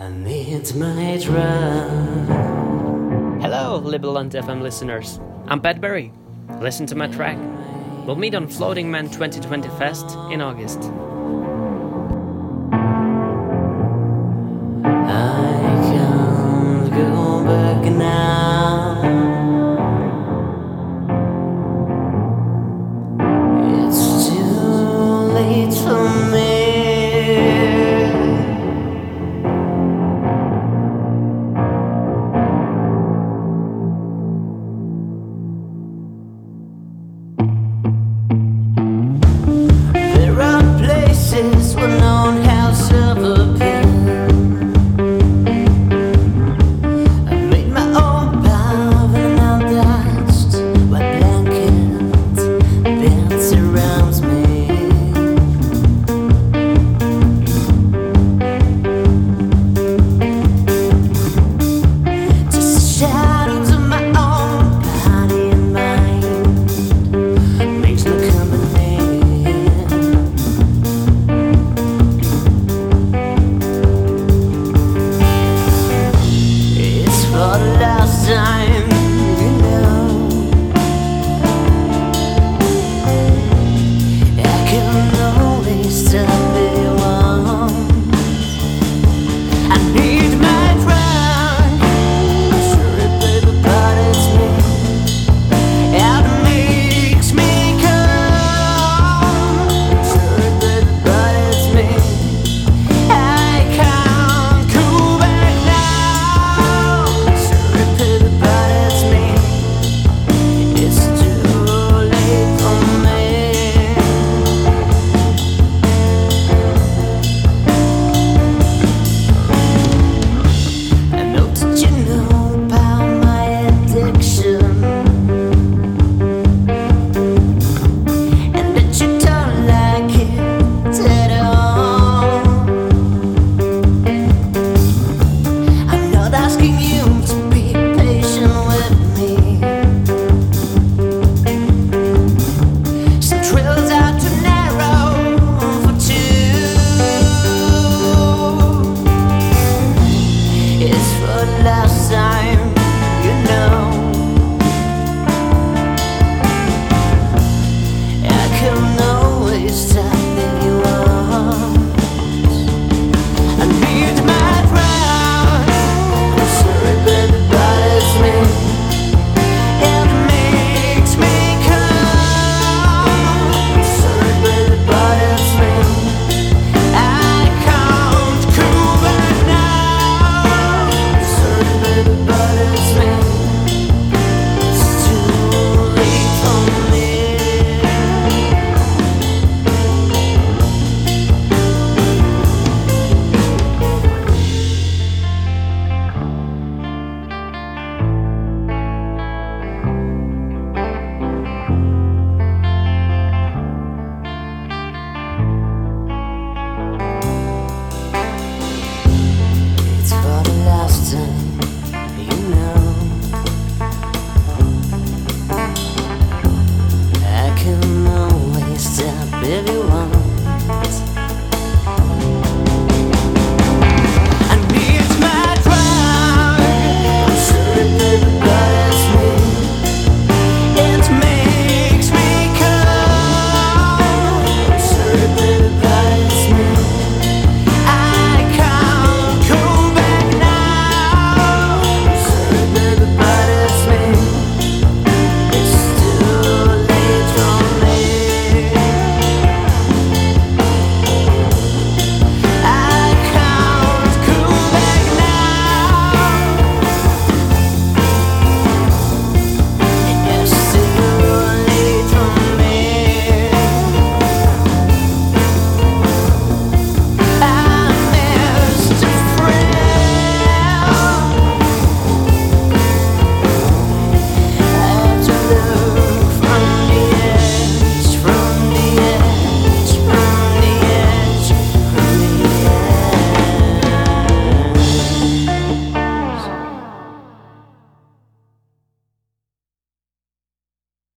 I need my drum. Hello, Liberland FM listeners. I'm Patt Berry. Listen to my track. We'll meet on Floating Man 2020 Fest in August.